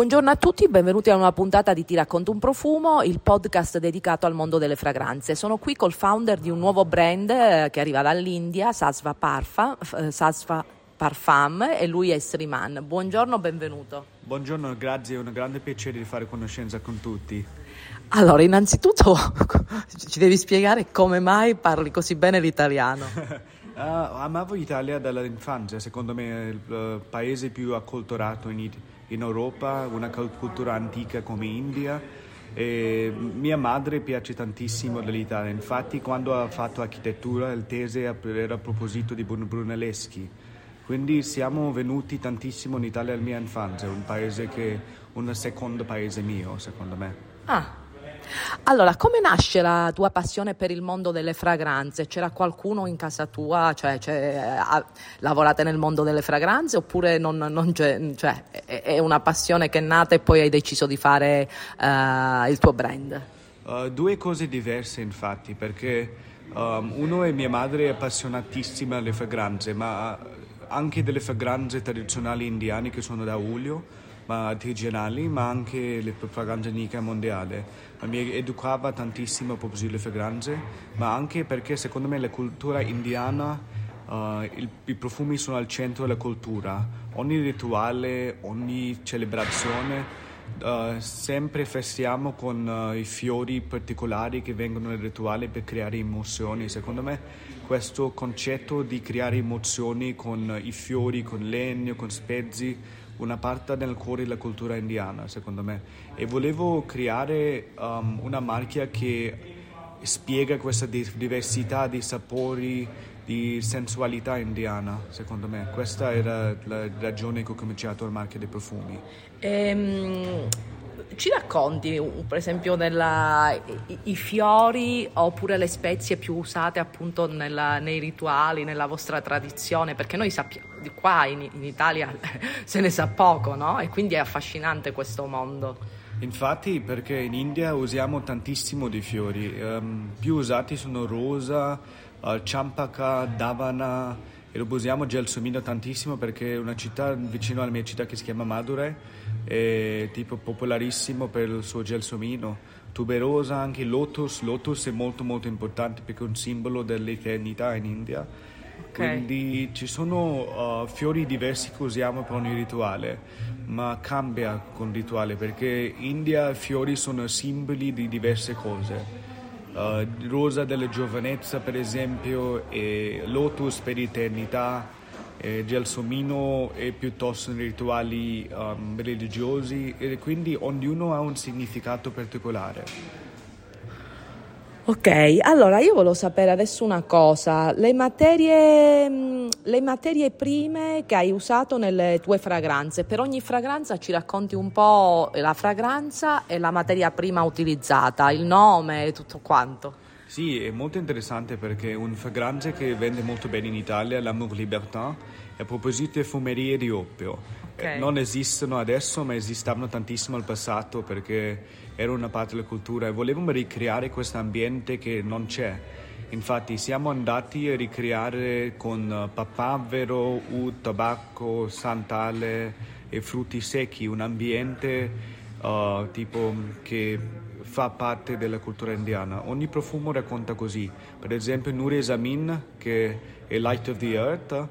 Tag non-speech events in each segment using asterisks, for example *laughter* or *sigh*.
Buongiorno a tutti, benvenuti a una puntata di Ti racconto un profumo, il podcast dedicato al mondo delle fragranze. Sono qui col founder di un nuovo brand eh, che arriva dall'India, Sasva Parfa, eh, Sasva Parfum e lui è Sriman. Buongiorno, benvenuto. Buongiorno, grazie, è un grande piacere di fare conoscenza con tutti. Allora, innanzitutto *laughs* ci devi spiegare come mai parli così bene l'italiano. *laughs* uh, amavo l'Italia dall'infanzia, secondo me è il uh, paese più acculturato in in Europa, una cultura antica come India. E mia madre piace tantissimo dell'Italia, infatti quando ha fatto architettura il tese era a proposito di Brunelleschi. Quindi siamo venuti tantissimo in Italia alla mia infanzia, un paese che un secondo paese mio, secondo me. Ah, allora, come nasce la tua passione per il mondo delle fragranze? C'era qualcuno in casa tua, cioè, cioè lavorate nel mondo delle fragranze oppure non, non cioè, è una passione che è nata e poi hai deciso di fare uh, il tuo brand? Uh, due cose diverse infatti, perché um, uno è mia madre è appassionatissima alle fragranze, ma anche delle fragranze tradizionali indiane che sono da olio ma artigianali, ma anche le fragranze nica mondiale. Mi educava tantissimo proprio sulle fragranze, ma anche perché secondo me la cultura indiana, uh, il, i profumi sono al centro della cultura. Ogni rituale, ogni celebrazione, Uh, sempre festiamo con uh, i fiori particolari che vengono nel rituale per creare emozioni. Secondo me questo concetto di creare emozioni con i fiori, con legno, con spezie, una parte del cuore della cultura indiana, secondo me. E volevo creare um, una marchia che spiega questa diversità di sapori, di sensualità indiana, secondo me. Questa era la ragione che ho cominciato il marchio dei profumi. Ehm, ci racconti, per esempio, nella, i, i, fiori oppure le spezie più usate appunto nella, nei rituali, nella vostra tradizione? Perché noi sappiamo, qua in, in Italia *laughs* se ne sa poco, no? E quindi è affascinante questo mondo. Infatti, perché in India usiamo tantissimo di fiori, um, più usati sono rosa, uh, champaka, davana, e lo usiamo gelsomino tantissimo perché è una città vicino alla mia città che si chiama Madurai è tipo popolarissimo per il suo gelsomino tuberosa anche lotus lotus è molto molto importante perché è un simbolo dell'eternità in India. Okay. quindi ci sono uh, fiori diversi che usiamo per ogni rituale ma cambia con il rituale perché in India i fiori sono simboli di diverse cose Uh, rosa della giovanezza per esempio e lotus per eternità e gelsomino e piuttosto rituali um, religiosi e quindi ognuno ha un significato particolare. Ok, allora io volevo sapere adesso una cosa, le materie, mm, le materie prime che hai usato nelle tue fragranze, per ogni fragranza ci racconti un po' la fragranza e la materia prima utilizzata, il nome e tutto quanto. Sì, è molto interessante perché un fragranza che vende molto bene in Italia è l'Amour Libertin, a proposito di fumerie di oppio. Okay. Non esistono adesso, ma esistevano tantissimo al passato perché era una parte della cultura e volevamo ricreare questo ambiente che non c'è. Infatti siamo andati a ricreare con papavero, ud, tabacco, santale e frutti secchi un ambiente uh, tipo che fa parte della cultura indiana. Ogni profumo racconta così. Per esempio Nuri Zamin, che è Light of the Earth,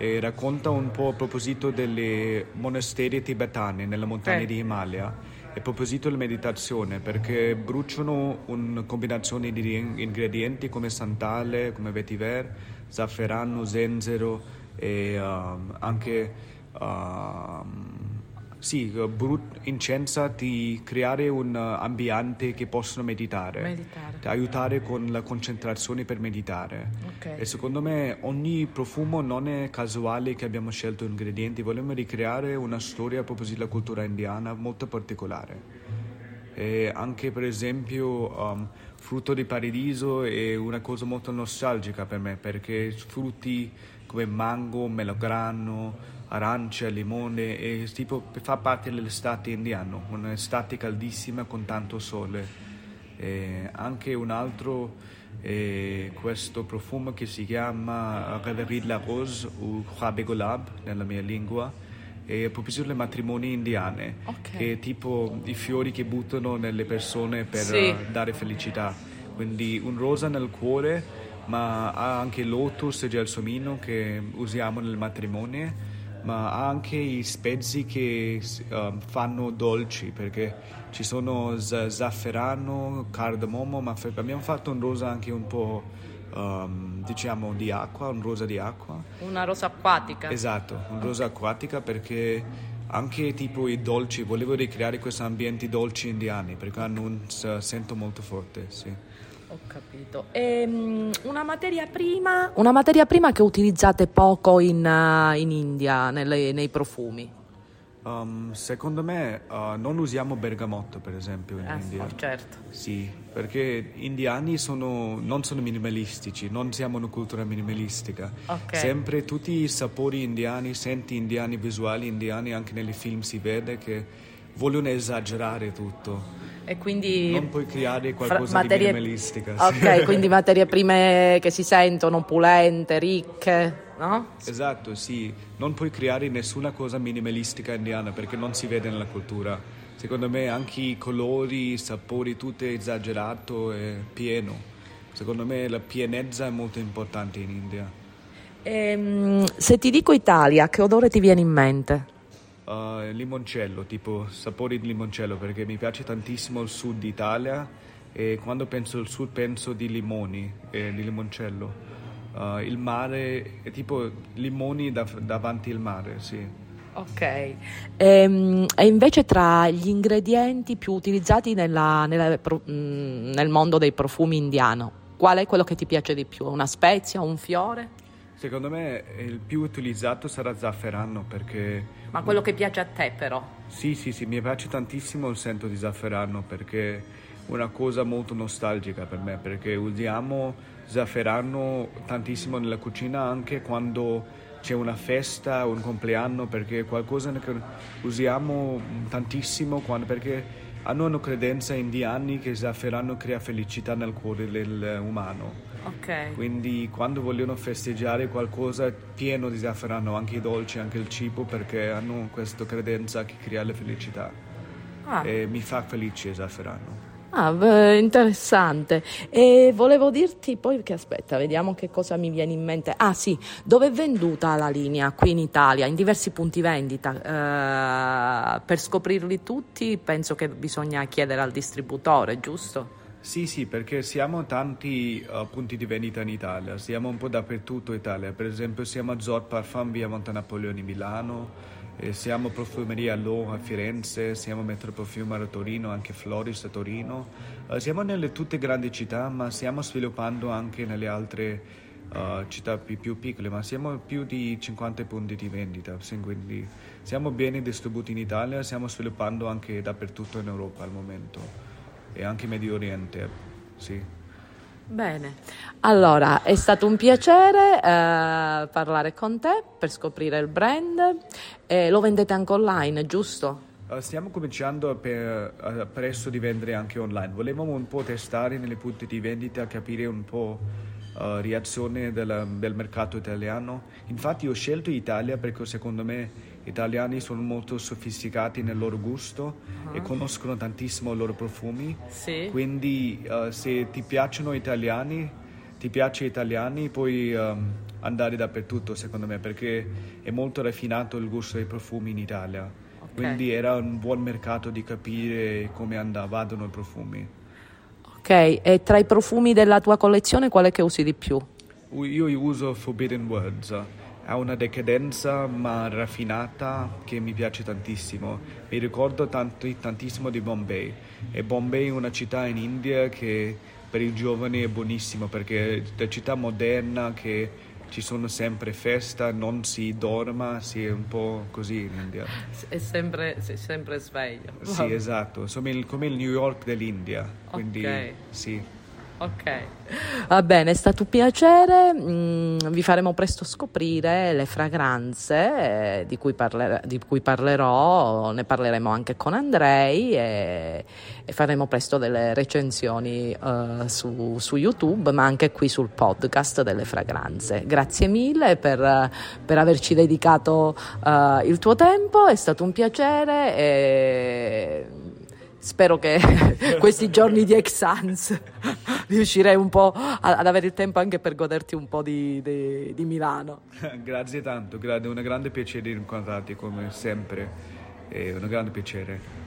e racconta un po' a proposito delle monasteri tibetane nella montagna eh. di Himalaya e a proposito della meditazione perché bruciano una combinazione di ingredienti come santale, come vetiver, zafferano, zenzero e um, anche um, sì, brut- incensa di creare un ambiente che possono meditare, meditare. aiutare con la concentrazione per meditare. Okay. E secondo me ogni profumo non è casuale che abbiamo scelto ingredienti, vogliamo ricreare una storia a proposito della cultura indiana molto particolare. E anche per esempio um, frutto di paradiso è una cosa molto nostalgica per me perché frutti come mango, melograno, arancia, limone e tipo fa parte dell'estate indiano, un'estate caldissima con tanto sole. E anche un altro è questo profumo che si chiama Galerie de la Rose o Rabe Golab nella mia lingua e a proposito delle matrimoni indiane, okay. che è tipo i fiori che buttano nelle persone per sì. dare felicità. Quindi un rosa nel cuore, ma ha anche lotus e gelsomino che usiamo nel matrimonio, ma anche i spezzi che uh, fanno dolci, perché ci sono z- zafferano, cardamomo, ma abbiamo fatto un rosa anche un po' um, diciamo di acqua, un rosa di acqua. Una rosa acquatica. Esatto, un rosa acquatica perché anche tipo i dolci, volevo ricreare questi ambienti dolci indiani perché hanno un sento molto forte, sì. Ho capito. E, um, una, materia prima, una materia prima che utilizzate poco in, uh, in India, nelle, nei profumi? Um, secondo me uh, non usiamo bergamotto per esempio in eh, India. Certo. Sì, perché gli indiani sono, non sono minimalistici, non siamo una cultura minimalistica. Okay. Sempre tutti i sapori indiani, senti indiani, visuali indiani, anche nei film si vede che vogliono esagerare tutto. E quindi non puoi creare qualcosa materie... di minimalistica. Ok, *laughs* sì. quindi materie prime che si sentono pulente, ricche no? Esatto, sì. Non puoi creare nessuna cosa minimalistica indiana perché non si vede nella cultura. Secondo me anche i colori, i sapori, tutto è esagerato e pieno. Secondo me la pienezza è molto importante in India. Ehm, se ti dico Italia, che odore ti viene in mente? Uh, limoncello, tipo sapori di limoncello, perché mi piace tantissimo il sud Italia e quando penso al sud penso di limoni e di limoncello. Uh, il mare è tipo limoni da, davanti al mare, sì. Ok, e, ehm, e, invece tra gli ingredienti più utilizzati nella, nella, mm, nel mondo dei profumi indiano, qual è quello che ti piace di più? Una spezia, un fiore? Secondo me il più utilizzato sarà zafferano perché... Ma quello che piace a te però? Sì, sì, sì, mi piace tantissimo il sento di zafferano perché è una cosa molto nostalgica per me perché usiamo zafferano tantissimo nella cucina anche quando c'è una festa un compleanno perché è qualcosa che usiamo tantissimo quando, perché hanno una credenza indiani che il zafferano crea felicità nel cuore dell'umano. Okay. Quindi quando vogliono festeggiare qualcosa pieno di zafferano, anche i dolci, anche il cibo, perché hanno questa credenza che crea la felicità. Ah. E mi fa felice il zafferano. Ah, interessante. E volevo dirti poi che aspetta, vediamo che cosa mi viene in mente. Ah sì, dove è venduta la linea qui in Italia? In diversi punti vendita. Eh, per scoprirli tutti penso che bisogna chiedere al distributore, giusto? Sì, sì, perché siamo tanti uh, punti di vendita in Italia, siamo un po' dappertutto in Italia. Per esempio siamo a Zot Parfum via Monte Napoleone Milano eh, siamo Profumeria Lo a Firenze, siamo Metro Profumo a Torino, anche Floris a Torino. Uh, siamo nelle tutte grandi città, ma stiamo sviluppando anche nelle altre uh, città più, più, piccole, ma siamo più di 50 punti di vendita, quindi siamo bene distribuiti in Italia, stiamo sviluppando anche dappertutto in Europa al momento e anche in Medio Oriente, sì. Bene, allora è stato un piacere eh, parlare con te per scoprire il brand. Eh, lo vendete anche online, giusto? Uh, stiamo cominciando per, uh, presto di vendere anche online. Volevamo un po' testare nelle punti di vendita, capire un po' uh, reazione della, del mercato italiano. Infatti ho scelto Italia perché secondo me italiani sono molto sofisticati nel loro gusto uh-huh. e conoscono tantissimo i loro profumi. Sì. Quindi uh, se ti piacciono gli italiani, ti piace gli italiani, puoi um, andare dappertutto secondo me perché è molto raffinato il gusto dei profumi in Italia. Okay. Quindi era un buon mercato di capire come andavano i profumi. Ok, e tra i profumi della tua collezione qual è che usi di più? Io uso Forbidden Words ha una decadenza ma raffinata che mi piace tantissimo. Mi ricordo tanti, tantissimo di Bombay e Bombay è una città in India che per i giovani è buonissima perché è una città moderna che ci sono sempre feste, non si dorma, si è un po' così in India. È sempre, sei sempre sveglio. Sì, esatto, insomma come il New York dell'India, quindi okay. sì. Ok, va bene, è stato un piacere, mm, vi faremo presto scoprire le fragranze eh, di, cui parler- di, cui parlerò, ne parleremo anche con Andrei e, e faremo presto delle recensioni uh, su, su, YouTube ma anche qui sul podcast delle fragranze. Grazie mille per, per averci dedicato uh, il tuo tempo, è stato un piacere e spero che *laughs* questi giorni di Exans *laughs* riuscirei un po' ad avere il tempo anche per goderti un po' di, di, di Milano. *laughs* Grazie tanto, è un grande piacere incontrarti come sempre, è un grande piacere.